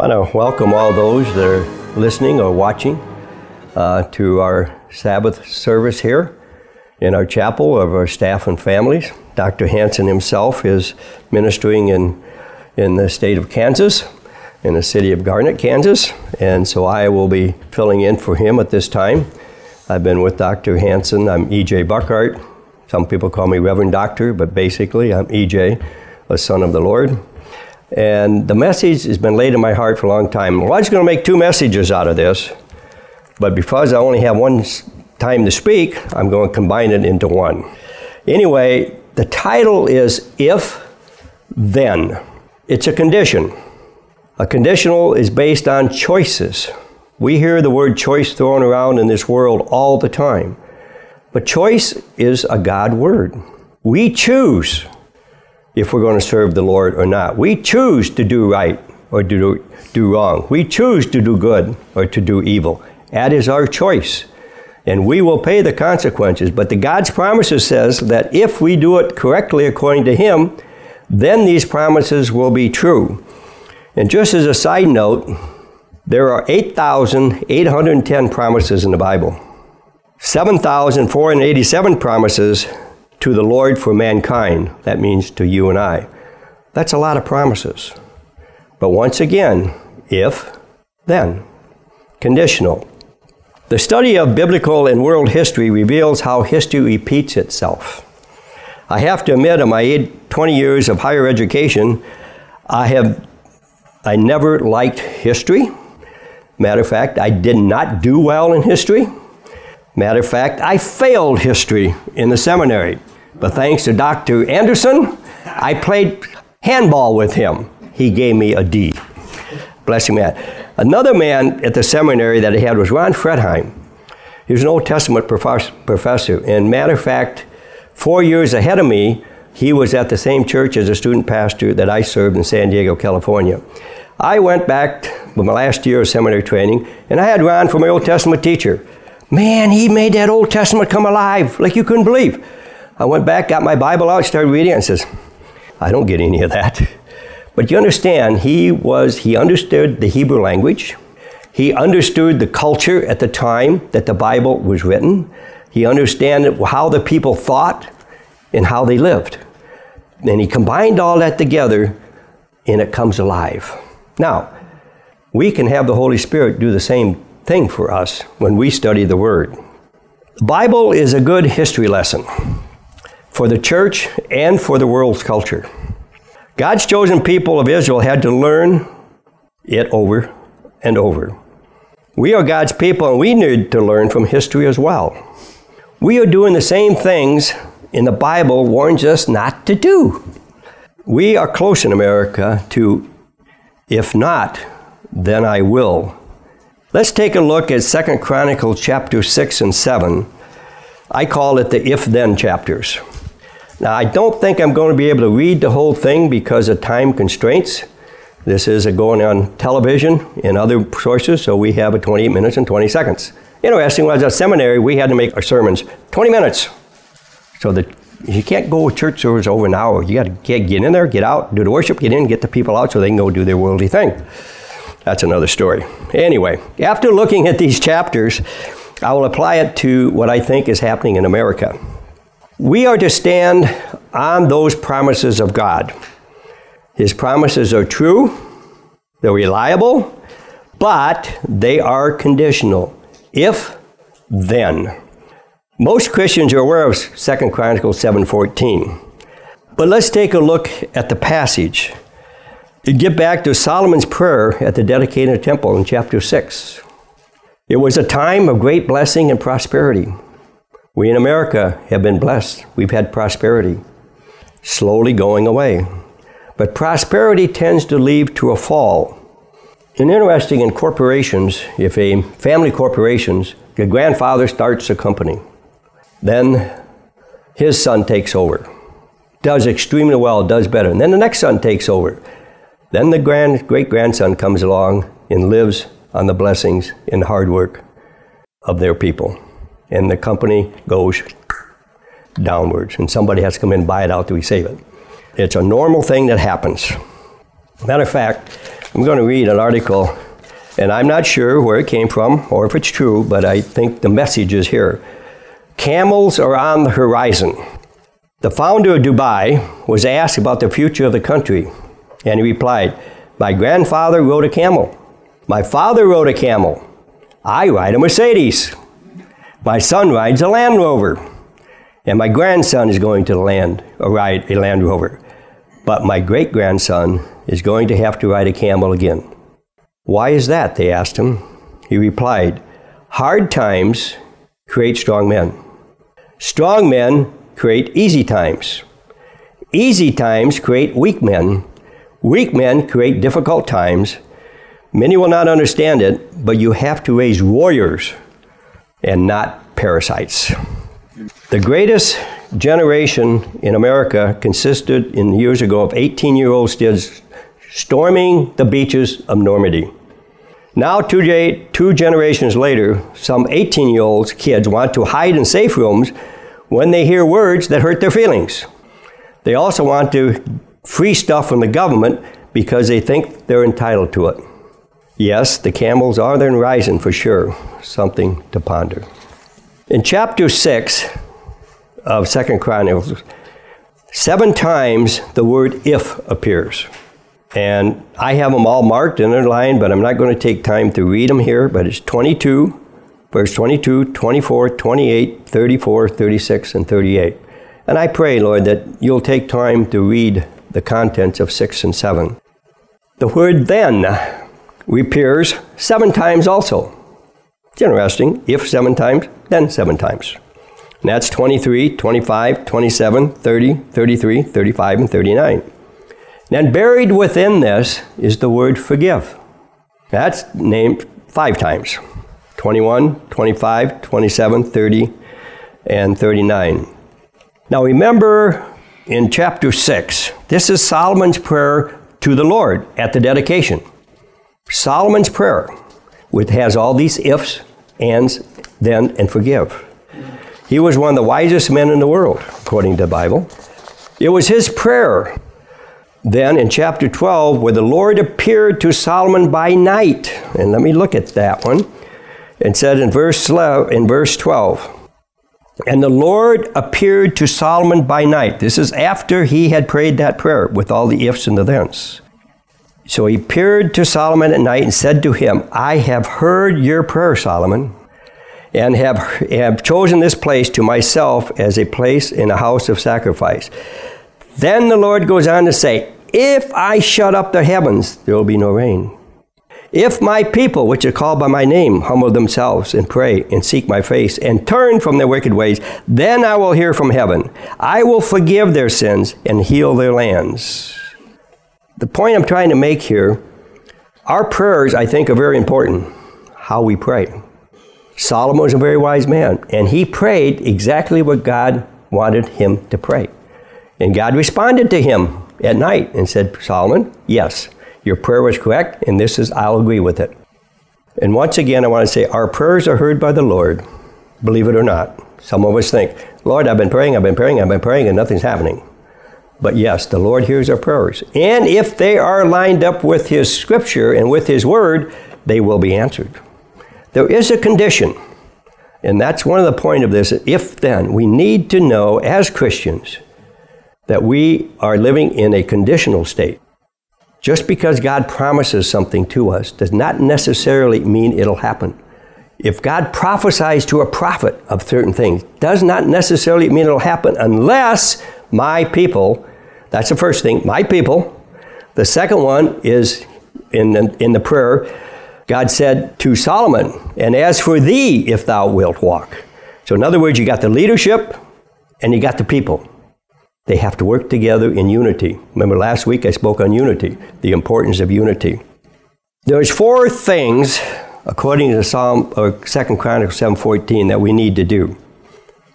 I want to welcome all those that are listening or watching uh, to our Sabbath service here in our chapel of our staff and families. Dr. Hansen himself is ministering in, in the state of Kansas, in the city of Garnett, Kansas, and so I will be filling in for him at this time. I've been with Dr. Hansen. I'm E.J. Buckardt. Some people call me Reverend Doctor, but basically I'm E.J., a son of the Lord. And the message has been laid in my heart for a long time. Well, I was going to make two messages out of this, but because I only have one time to speak, I'm going to combine it into one. Anyway, the title is If Then. It's a condition. A conditional is based on choices. We hear the word choice thrown around in this world all the time. But choice is a God word. We choose if we're going to serve the Lord or not. We choose to do right or to do, do wrong. We choose to do good or to do evil. That is our choice. And we will pay the consequences. But the God's promises says that if we do it correctly according to Him, then these promises will be true. And just as a side note, there are 8,810 promises in the Bible. 7,487 promises to the Lord for mankind. That means to you and I. That's a lot of promises. But once again, if, then. Conditional. The study of biblical and world history reveals how history repeats itself. I have to admit, in my 20 years of higher education, I have I never liked history. Matter of fact, I did not do well in history. Matter of fact, I failed history in the seminary. But thanks to Dr. Anderson, I played handball with him. He gave me a D. Bless him, man. Another man at the seminary that I had was Ron Fredheim. He was an Old Testament professor. And matter of fact, four years ahead of me, he was at the same church as a student pastor that I served in San Diego, California. I went back with my last year of seminary training, and I had Ron for my Old Testament teacher. Man, he made that Old Testament come alive like you couldn't believe. I went back, got my Bible out, started reading, it, and says, I don't get any of that. But you understand, he was he understood the Hebrew language. He understood the culture at the time that the Bible was written. He understood how the people thought and how they lived. And he combined all that together and it comes alive. Now, we can have the Holy Spirit do the same thing for us when we study the Word. The Bible is a good history lesson for the church and for the world's culture. God's chosen people of Israel had to learn it over and over. We are God's people and we need to learn from history as well. We are doing the same things in the Bible warns us not to do. We are close in America to, if not, then I will. Let's take a look at Second Chronicles chapter 6 and 7. I call it the if then chapters. Now, I don't think I'm going to be able to read the whole thing because of time constraints. This is going on television and other sources, so we have a 28 minutes and 20 seconds. Interesting, when I was at seminary, we had to make our sermons 20 minutes. So that you can't go church service over an hour. You got to get in there, get out, do the worship, get in, get the people out so they can go do their worldly thing. That's another story. Anyway, after looking at these chapters, I will apply it to what I think is happening in America. We are to stand on those promises of God. His promises are true, they're reliable, but they are conditional. If, then. Most Christians are aware of 2 Chronicles 7:14. But let's take a look at the passage. You get back to Solomon's prayer at the dedicated temple in chapter 6. It was a time of great blessing and prosperity. We in America have been blessed. We've had prosperity slowly going away. But prosperity tends to lead to a fall. And interesting in corporations, if a family corporations, the grandfather starts a company, then his son takes over, does extremely well, does better, and then the next son takes over. Then the grand, great grandson comes along and lives on the blessings and hard work of their people and the company goes downwards, and somebody has to come in and buy it out to resave it. It's a normal thing that happens. Matter of fact, I'm going to read an article, and I'm not sure where it came from or if it's true, but I think the message is here. Camels are on the horizon. The founder of Dubai was asked about the future of the country, and he replied, My grandfather rode a camel. My father rode a camel. I ride a Mercedes. My son rides a Land Rover. And my grandson is going to land, uh, ride a Land Rover. But my great grandson is going to have to ride a camel again. Why is that? They asked him. He replied, Hard times create strong men. Strong men create easy times. Easy times create weak men. Weak men create difficult times. Many will not understand it, but you have to raise warriors and not parasites. The greatest generation in America consisted in years ago of 18 year old kids storming the beaches of Normandy. Now, two, two generations later, some 18 year old kids want to hide in safe rooms when they hear words that hurt their feelings. They also want to free stuff from the government because they think they're entitled to it. Yes, the camels are then rising for sure, something to ponder. In chapter 6 of Second Chronicles, seven times the word if appears. And I have them all marked and underlined, but I'm not going to take time to read them here, but it's 22, verse 22, 24, 28, 34, 36, and 38. And I pray, Lord, that you'll take time to read the contents of 6 and 7. The word then appears seven times also. It's interesting. If seven times, then seven times. And that's 23, 25, 27, 30, 33, 35, and 39. Then buried within this is the word forgive. That's named five times. 21, 25, 27, 30, and 39. Now remember in chapter 6, this is Solomon's prayer to the Lord at the dedication. Solomon's prayer, which has all these ifs, ands, then, and forgive. He was one of the wisest men in the world, according to the Bible. It was his prayer then in chapter 12 where the Lord appeared to Solomon by night. And let me look at that one. It said in verse, in verse 12, and the Lord appeared to Solomon by night. This is after he had prayed that prayer with all the ifs and the thens. So he appeared to Solomon at night and said to him, I have heard your prayer, Solomon, and have, have chosen this place to myself as a place in a house of sacrifice. Then the Lord goes on to say, If I shut up the heavens, there will be no rain. If my people, which are called by my name, humble themselves and pray and seek my face and turn from their wicked ways, then I will hear from heaven. I will forgive their sins and heal their lands. The point I'm trying to make here our prayers, I think, are very important. How we pray. Solomon was a very wise man, and he prayed exactly what God wanted him to pray. And God responded to him at night and said, Solomon, yes, your prayer was correct, and this is, I'll agree with it. And once again, I want to say our prayers are heard by the Lord, believe it or not. Some of us think, Lord, I've been praying, I've been praying, I've been praying, and nothing's happening. But yes, the Lord hears our prayers. And if they are lined up with His scripture and with His word, they will be answered. There is a condition, and that's one of the point of this. If then, we need to know as Christians that we are living in a conditional state. Just because God promises something to us does not necessarily mean it'll happen. If God prophesies to a prophet of certain things, does not necessarily mean it'll happen unless my people, that's the first thing, my people. The second one is in the, in the prayer, God said to Solomon, and as for thee, if thou wilt walk. So, in other words, you got the leadership and you got the people. They have to work together in unity. Remember last week I spoke on unity, the importance of unity. There's four things, according to Psalm or Second Chronicles 7:14, that we need to do.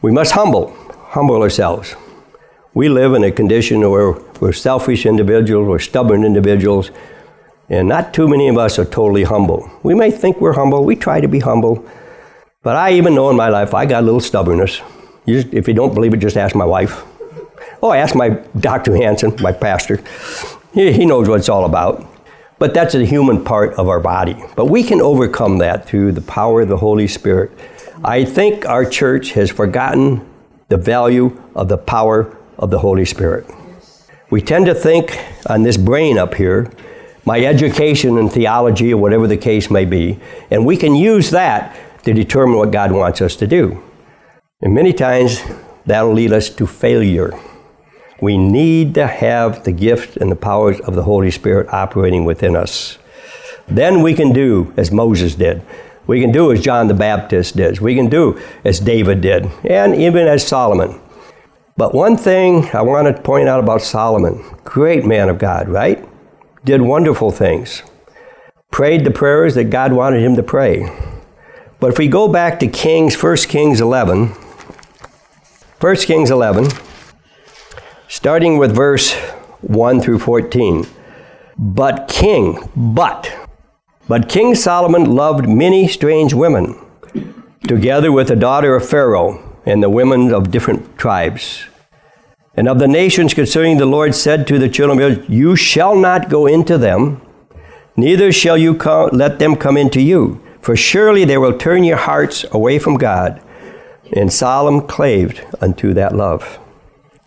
We must humble, humble ourselves. We live in a condition where we're selfish individuals, we're stubborn individuals, and not too many of us are totally humble. We may think we're humble, we try to be humble, but I even know in my life I got a little stubbornness. You just, if you don't believe it, just ask my wife. Oh, I asked my Dr. Hansen, my pastor. He, he knows what it's all about. But that's a human part of our body. But we can overcome that through the power of the Holy Spirit. I think our church has forgotten the value of the power of the Holy Spirit. We tend to think on this brain up here, my education in theology or whatever the case may be, and we can use that to determine what God wants us to do. And many times that'll lead us to failure. We need to have the gift and the powers of the Holy Spirit operating within us. Then we can do as Moses did. We can do as John the Baptist did. We can do as David did, and even as Solomon. But one thing I want to point out about Solomon great man of God, right? Did wonderful things. Prayed the prayers that God wanted him to pray. But if we go back to Kings, 1 Kings 11, 1 Kings 11, starting with verse 1 through 14. But King, but, but King Solomon loved many strange women, together with the daughter of Pharaoh and the women of different tribes. And of the nations concerning the Lord said to the children of Israel, You shall not go into them, neither shall you come, let them come into you, for surely they will turn your hearts away from God. And Solomon claved unto that love.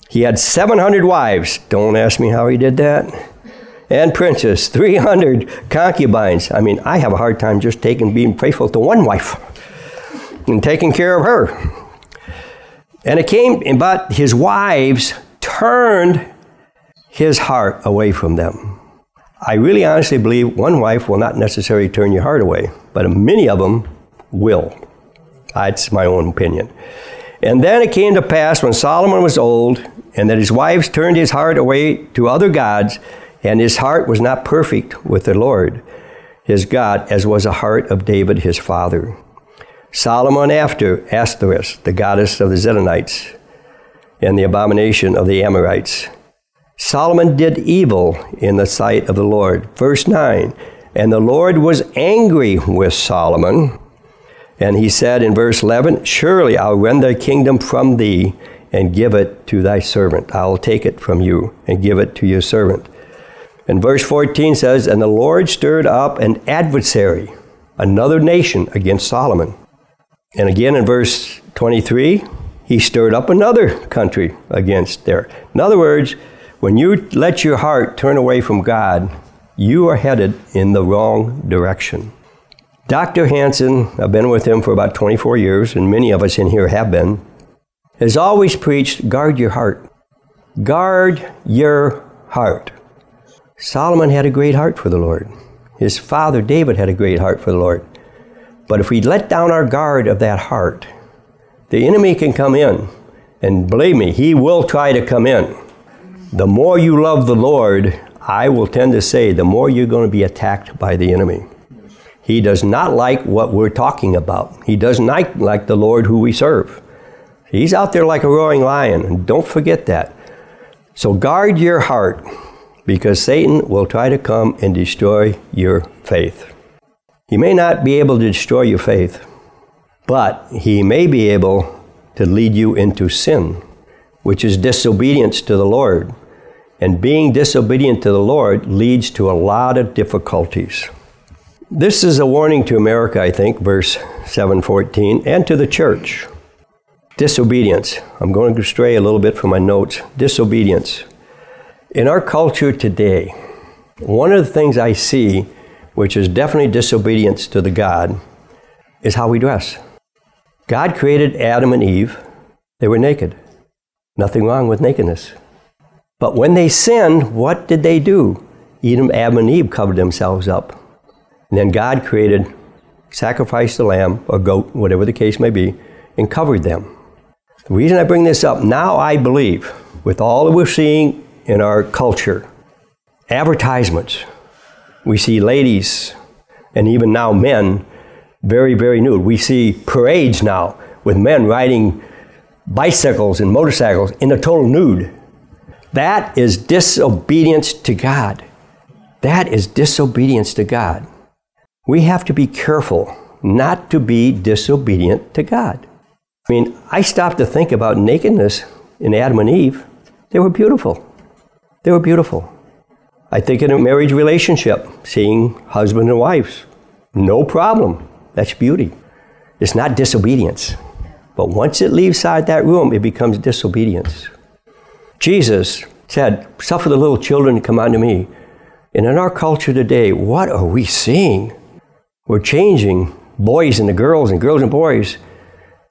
He had 700 wives. Don't ask me how he did that. And princes, 300 concubines. I mean, I have a hard time just taking being faithful to one wife and taking care of her. And it came, but his wives turned his heart away from them. I really honestly believe one wife will not necessarily turn your heart away, but many of them will. That's my own opinion. And then it came to pass when Solomon was old, and that his wives turned his heart away to other gods, and his heart was not perfect with the Lord, his God, as was the heart of David his father. Solomon after Ashtoreth, the goddess of the Zidonites, and the abomination of the Amorites. Solomon did evil in the sight of the Lord. Verse 9 And the Lord was angry with Solomon. And he said in verse 11, Surely I'll rend thy kingdom from thee and give it to thy servant. I'll take it from you and give it to your servant. And verse 14 says, And the Lord stirred up an adversary, another nation, against Solomon. And again in verse 23, he stirred up another country against there. In other words, when you let your heart turn away from God, you are headed in the wrong direction. Dr. Hansen, I've been with him for about 24 years, and many of us in here have been, has always preached guard your heart. Guard your heart. Solomon had a great heart for the Lord. His father David had a great heart for the Lord. But if we let down our guard of that heart, the enemy can come in. And believe me, he will try to come in. The more you love the Lord, I will tend to say, the more you're going to be attacked by the enemy. He does not like what we're talking about. He does not like the Lord who we serve. He's out there like a roaring lion, and don't forget that. So guard your heart, because Satan will try to come and destroy your faith. He may not be able to destroy your faith, but he may be able to lead you into sin, which is disobedience to the Lord. And being disobedient to the Lord leads to a lot of difficulties. This is a warning to America, I think, verse 714, and to the church. Disobedience. I'm going to stray a little bit from my notes. Disobedience. In our culture today, one of the things I see which is definitely disobedience to the God, is how we dress. God created Adam and Eve, they were naked. Nothing wrong with nakedness. But when they sinned, what did they do? Adam and Eve covered themselves up. And then God created, sacrificed a lamb or goat, whatever the case may be, and covered them. The reason I bring this up, now I believe, with all that we're seeing in our culture, advertisements, we see ladies, and even now men, very, very nude. We see parades now with men riding bicycles and motorcycles in a total nude. That is disobedience to God. That is disobedience to God. We have to be careful not to be disobedient to God. I mean, I stopped to think about nakedness in Adam and Eve. They were beautiful. They were beautiful. I think in a marriage relationship, seeing husband and wives, no problem. That's beauty. It's not disobedience. But once it leaves out that room, it becomes disobedience. Jesus said, Suffer the little children to come unto me. And in our culture today, what are we seeing? We're changing boys into girls and girls and boys.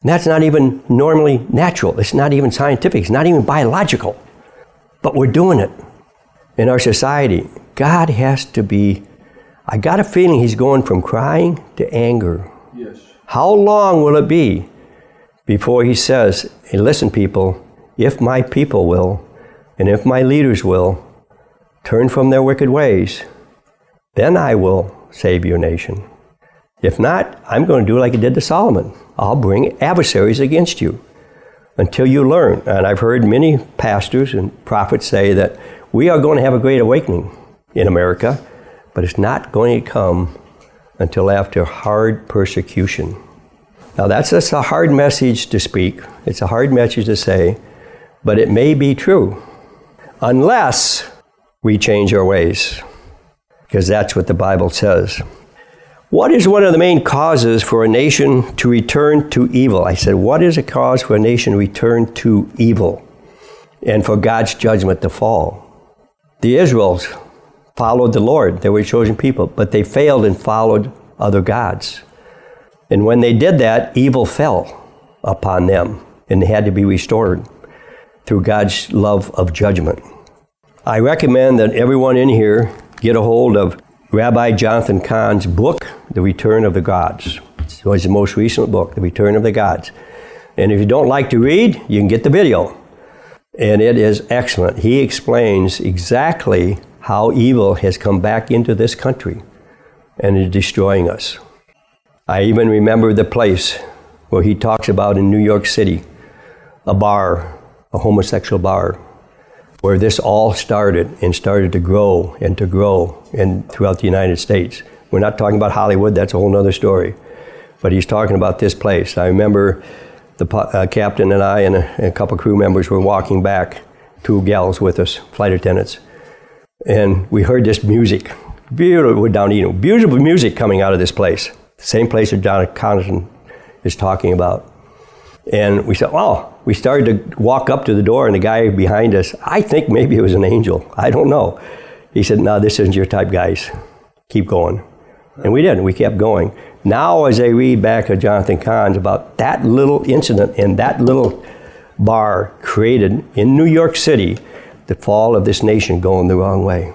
And that's not even normally natural. It's not even scientific. It's not even biological. But we're doing it in our society. God has to be, I got a feeling he's going from crying to anger. Yes. How long will it be before he says, hey, listen, people, if my people will, and if my leaders will, turn from their wicked ways, then I will save your nation. If not, I'm going to do like I did to Solomon. I'll bring adversaries against you until you learn. And I've heard many pastors and prophets say that we are going to have a great awakening in America, but it's not going to come until after hard persecution. Now, that's just a hard message to speak, it's a hard message to say, but it may be true unless we change our ways, because that's what the Bible says. What is one of the main causes for a nation to return to evil? I said, what is a cause for a nation to return to evil and for God's judgment to fall? The Israels followed the Lord. They were a chosen people, but they failed and followed other gods. And when they did that, evil fell upon them and they had to be restored through God's love of judgment. I recommend that everyone in here get a hold of Rabbi Jonathan Cahn's book, The Return of the Gods. It was the most recent book, The Return of the Gods. And if you don't like to read, you can get the video. And it is excellent. He explains exactly how evil has come back into this country and is destroying us. I even remember the place where he talks about in New York City a bar, a homosexual bar, where this all started and started to grow and to grow and throughout the United States. We're not talking about Hollywood, that's a whole other story. But he's talking about this place. I remember the uh, captain and I and a, and a couple crew members were walking back, two gals with us, flight attendants, and we heard this music. Beautiful, down, know, beautiful music coming out of this place. The same place that Jonathan Cahn is talking about. And we said, oh, we started to walk up to the door, and the guy behind us, I think maybe it was an angel. I don't know. He said, no, this isn't your type, guys. Keep going. And we did. We kept going. Now, as I read back of Jonathan Cahn's about that little incident in that little bar created in New York City, the fall of this nation going the wrong way.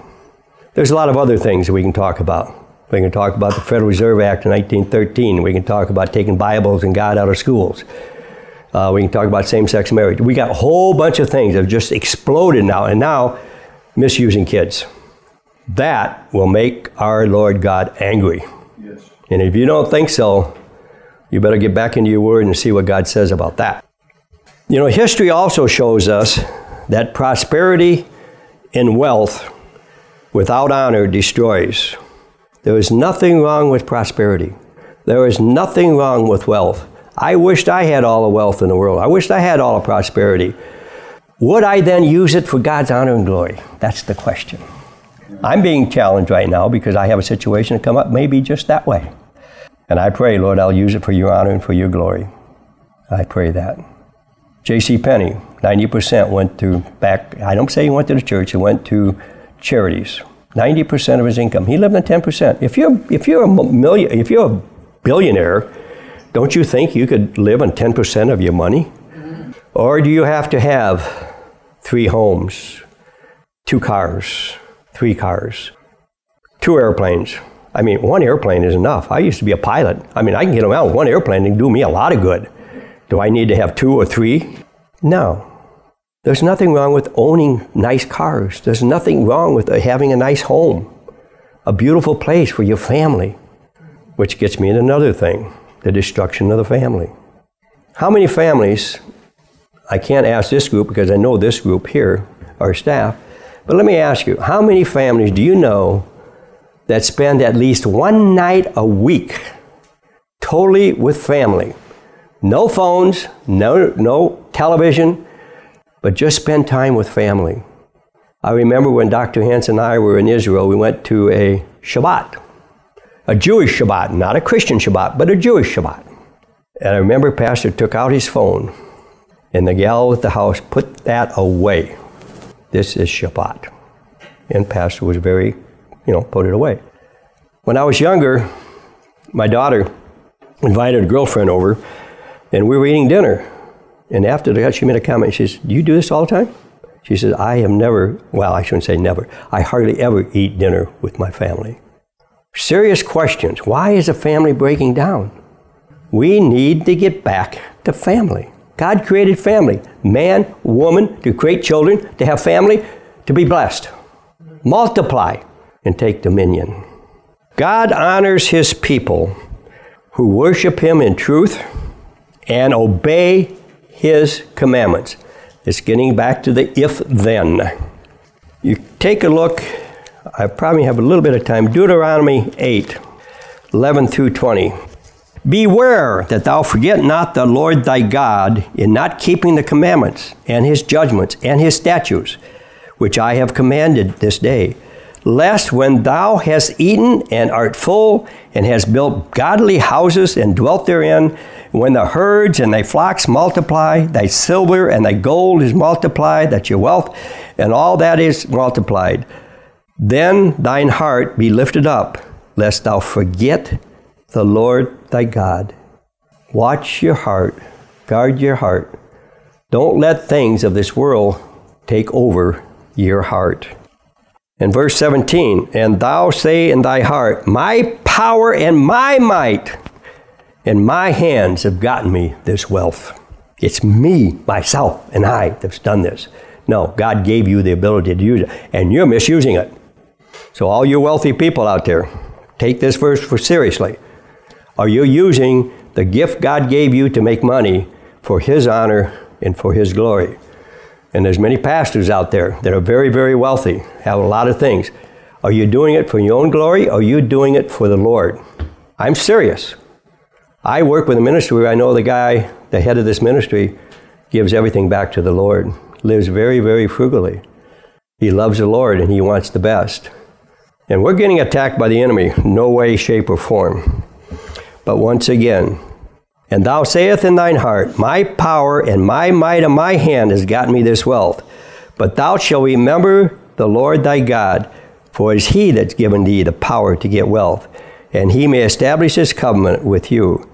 There's a lot of other things that we can talk about. We can talk about the Federal Reserve Act of 1913. We can talk about taking Bibles and God out of schools. Uh, we can talk about same sex marriage. We got a whole bunch of things that have just exploded now, and now misusing kids. That will make our Lord God angry. Yes. And if you don't think so, you better get back into your word and see what God says about that. You know, history also shows us that prosperity and wealth without honor destroys. There is nothing wrong with prosperity. There is nothing wrong with wealth. I wished I had all the wealth in the world. I wished I had all the prosperity. Would I then use it for God's honor and glory? That's the question. I'm being challenged right now because I have a situation to come up maybe just that way. And I pray, Lord, I'll use it for your honor and for your glory. I pray that. J.C. Penney, 90% went to back, I don't say he went to the church, he went to charities. 90% of his income. He lived on 10%. If you're, if you're a million, if you're a billionaire, don't you think you could live on 10% of your money? Or do you have to have three homes, two cars, three cars, two airplanes? I mean, one airplane is enough. I used to be a pilot. I mean, I can get around with one airplane and do me a lot of good. Do I need to have two or three? No. There's nothing wrong with owning nice cars. There's nothing wrong with having a nice home, a beautiful place for your family. Which gets me to another thing the destruction of the family. How many families, I can't ask this group because I know this group here, our staff, but let me ask you, how many families do you know that spend at least one night a week totally with family? No phones, no, no television, but just spend time with family. I remember when Dr. Hansen and I were in Israel, we went to a Shabbat, a Jewish Shabbat, not a Christian Shabbat, but a Jewish Shabbat. And I remember Pastor took out his phone, and the gal at the house put that away. This is Shabbat. And Pastor was very, you know, put it away. When I was younger, my daughter invited a girlfriend over, and we were eating dinner. And after that, she made a comment. She says, Do you do this all the time? She says, I have never, well, I shouldn't say never, I hardly ever eat dinner with my family. Serious questions. Why is a family breaking down? We need to get back to family. God created family man, woman, to create children, to have family, to be blessed. Multiply and take dominion. God honors his people who worship him in truth and obey his commandments. It's getting back to the if then. You take a look, I probably have a little bit of time, Deuteronomy 8, 11 through 20. Beware that thou forget not the Lord thy God in not keeping the commandments and his judgments and his statutes, which I have commanded this day, lest when thou hast eaten and art full, and hast built godly houses and dwelt therein, when the herds and thy flocks multiply, thy silver and thy gold is multiplied, that your wealth and all that is multiplied, then thine heart be lifted up, lest thou forget the Lord thy God. Watch your heart, guard your heart. Don't let things of this world take over your heart. In verse 17, and thou say in thy heart, My power and my might and my hands have gotten me this wealth. It's me, myself, and I that's done this. No, God gave you the ability to use it, and you're misusing it. So, all you wealthy people out there, take this verse for seriously. Are you using the gift God gave you to make money for His honor and for His glory? And there's many pastors out there that are very, very wealthy, have a lot of things. Are you doing it for your own glory or are you doing it for the Lord? I'm serious. I work with a ministry where I know the guy, the head of this ministry, gives everything back to the Lord, lives very, very frugally. He loves the Lord and he wants the best. And we're getting attacked by the enemy, no way, shape, or form. But once again, and thou sayest in thine heart, My power and my might and my hand has gotten me this wealth. But thou shalt remember the Lord thy God, for it is he that's given thee the power to get wealth, and he may establish his covenant with you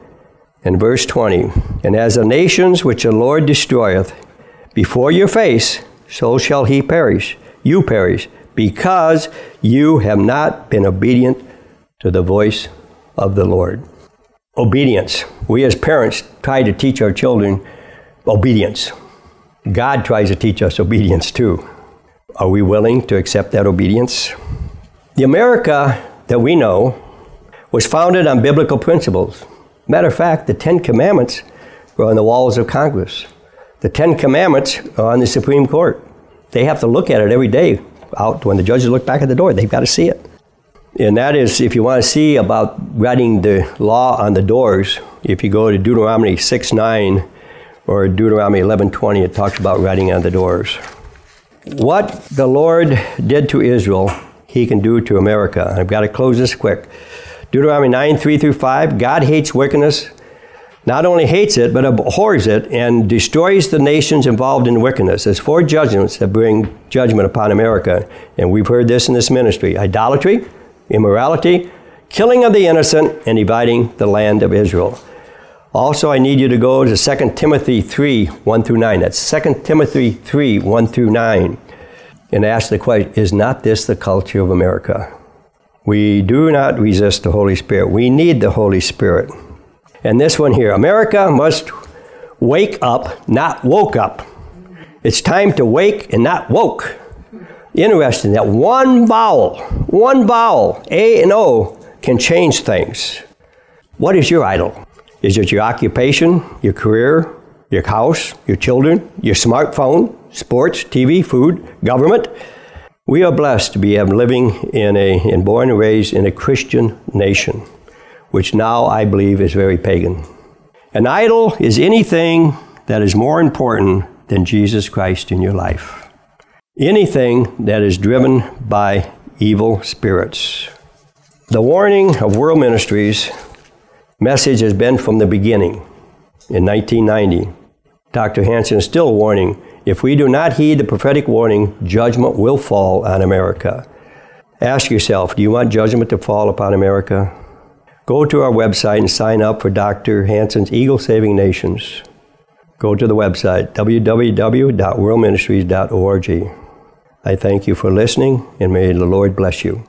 in verse 20 And as the nations which the Lord destroyeth before your face, so shall he perish, you perish, because you have not been obedient to the voice of the Lord. Obedience. We as parents try to teach our children obedience. God tries to teach us obedience too. Are we willing to accept that obedience? The America that we know was founded on biblical principles. Matter of fact, the Ten Commandments were on the walls of Congress. The Ten Commandments are on the Supreme Court. They have to look at it every day. Out when the judges look back at the door, they've got to see it. And that is, if you want to see about writing the law on the doors, if you go to Deuteronomy 6 9 or Deuteronomy 11 20, it talks about writing on the doors. What the Lord did to Israel, He can do to America. I've got to close this quick. Deuteronomy 9, 3 through 5. God hates wickedness, not only hates it, but abhors it and destroys the nations involved in wickedness. There's four judgments that bring judgment upon America, and we've heard this in this ministry idolatry, immorality, killing of the innocent, and dividing the land of Israel. Also, I need you to go to 2 Timothy 3 1 through 9. That's 2 Timothy 3 1 through 9. And ask the question Is not this the culture of America? We do not resist the Holy Spirit. We need the Holy Spirit. And this one here America must wake up, not woke up. It's time to wake and not woke. Interesting that one vowel, one vowel, A and O, can change things. What is your idol? Is it your occupation, your career, your house, your children, your smartphone, sports, TV, food, government? We are blessed to be living in a and born and raised in a Christian nation, which now I believe is very pagan. An idol is anything that is more important than Jesus Christ in your life. Anything that is driven by evil spirits. The warning of World Ministries message has been from the beginning. In 1990, Dr. Hansen is still warning if we do not heed the prophetic warning, judgment will fall on America. Ask yourself do you want judgment to fall upon America? Go to our website and sign up for Dr. Hansen's Eagle Saving Nations. Go to the website www.worldministries.org. I thank you for listening and may the Lord bless you.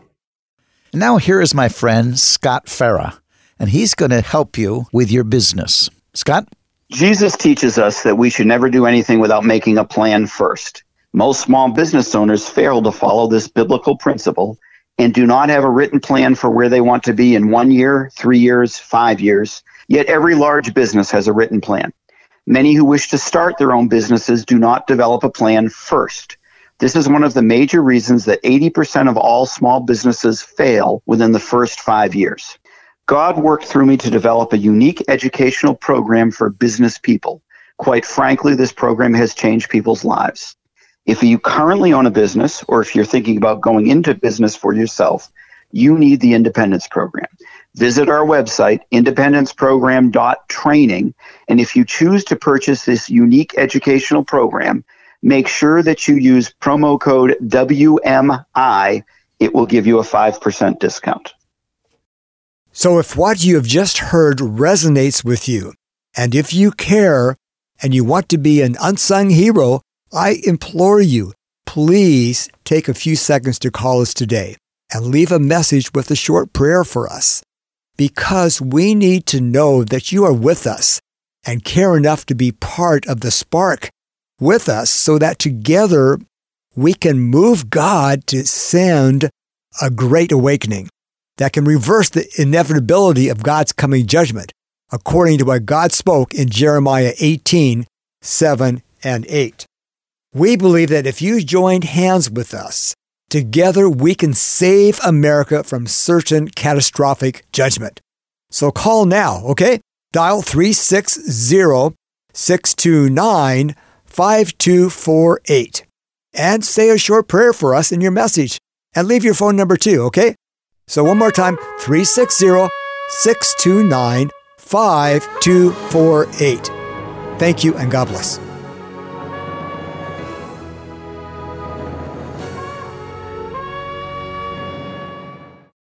Now, here is my friend Scott Farah, and he's going to help you with your business. Scott? Jesus teaches us that we should never do anything without making a plan first. Most small business owners fail to follow this biblical principle and do not have a written plan for where they want to be in one year, three years, five years. Yet every large business has a written plan. Many who wish to start their own businesses do not develop a plan first. This is one of the major reasons that 80% of all small businesses fail within the first five years. God worked through me to develop a unique educational program for business people. Quite frankly, this program has changed people's lives. If you currently own a business or if you're thinking about going into business for yourself, you need the Independence Program. Visit our website, independenceprogram.training, and if you choose to purchase this unique educational program, make sure that you use promo code WMI. It will give you a 5% discount. So if what you have just heard resonates with you, and if you care and you want to be an unsung hero, I implore you, please take a few seconds to call us today and leave a message with a short prayer for us. Because we need to know that you are with us and care enough to be part of the spark with us so that together we can move God to send a great awakening that can reverse the inevitability of God's coming judgment, according to what God spoke in Jeremiah 18 7 and 8. We believe that if you joined hands with us, together we can save America from certain catastrophic judgment. So call now, okay? Dial 360 629 5248 and say a short prayer for us in your message and leave your phone number too, okay? So one more time 360 629 5248. Thank you and God bless.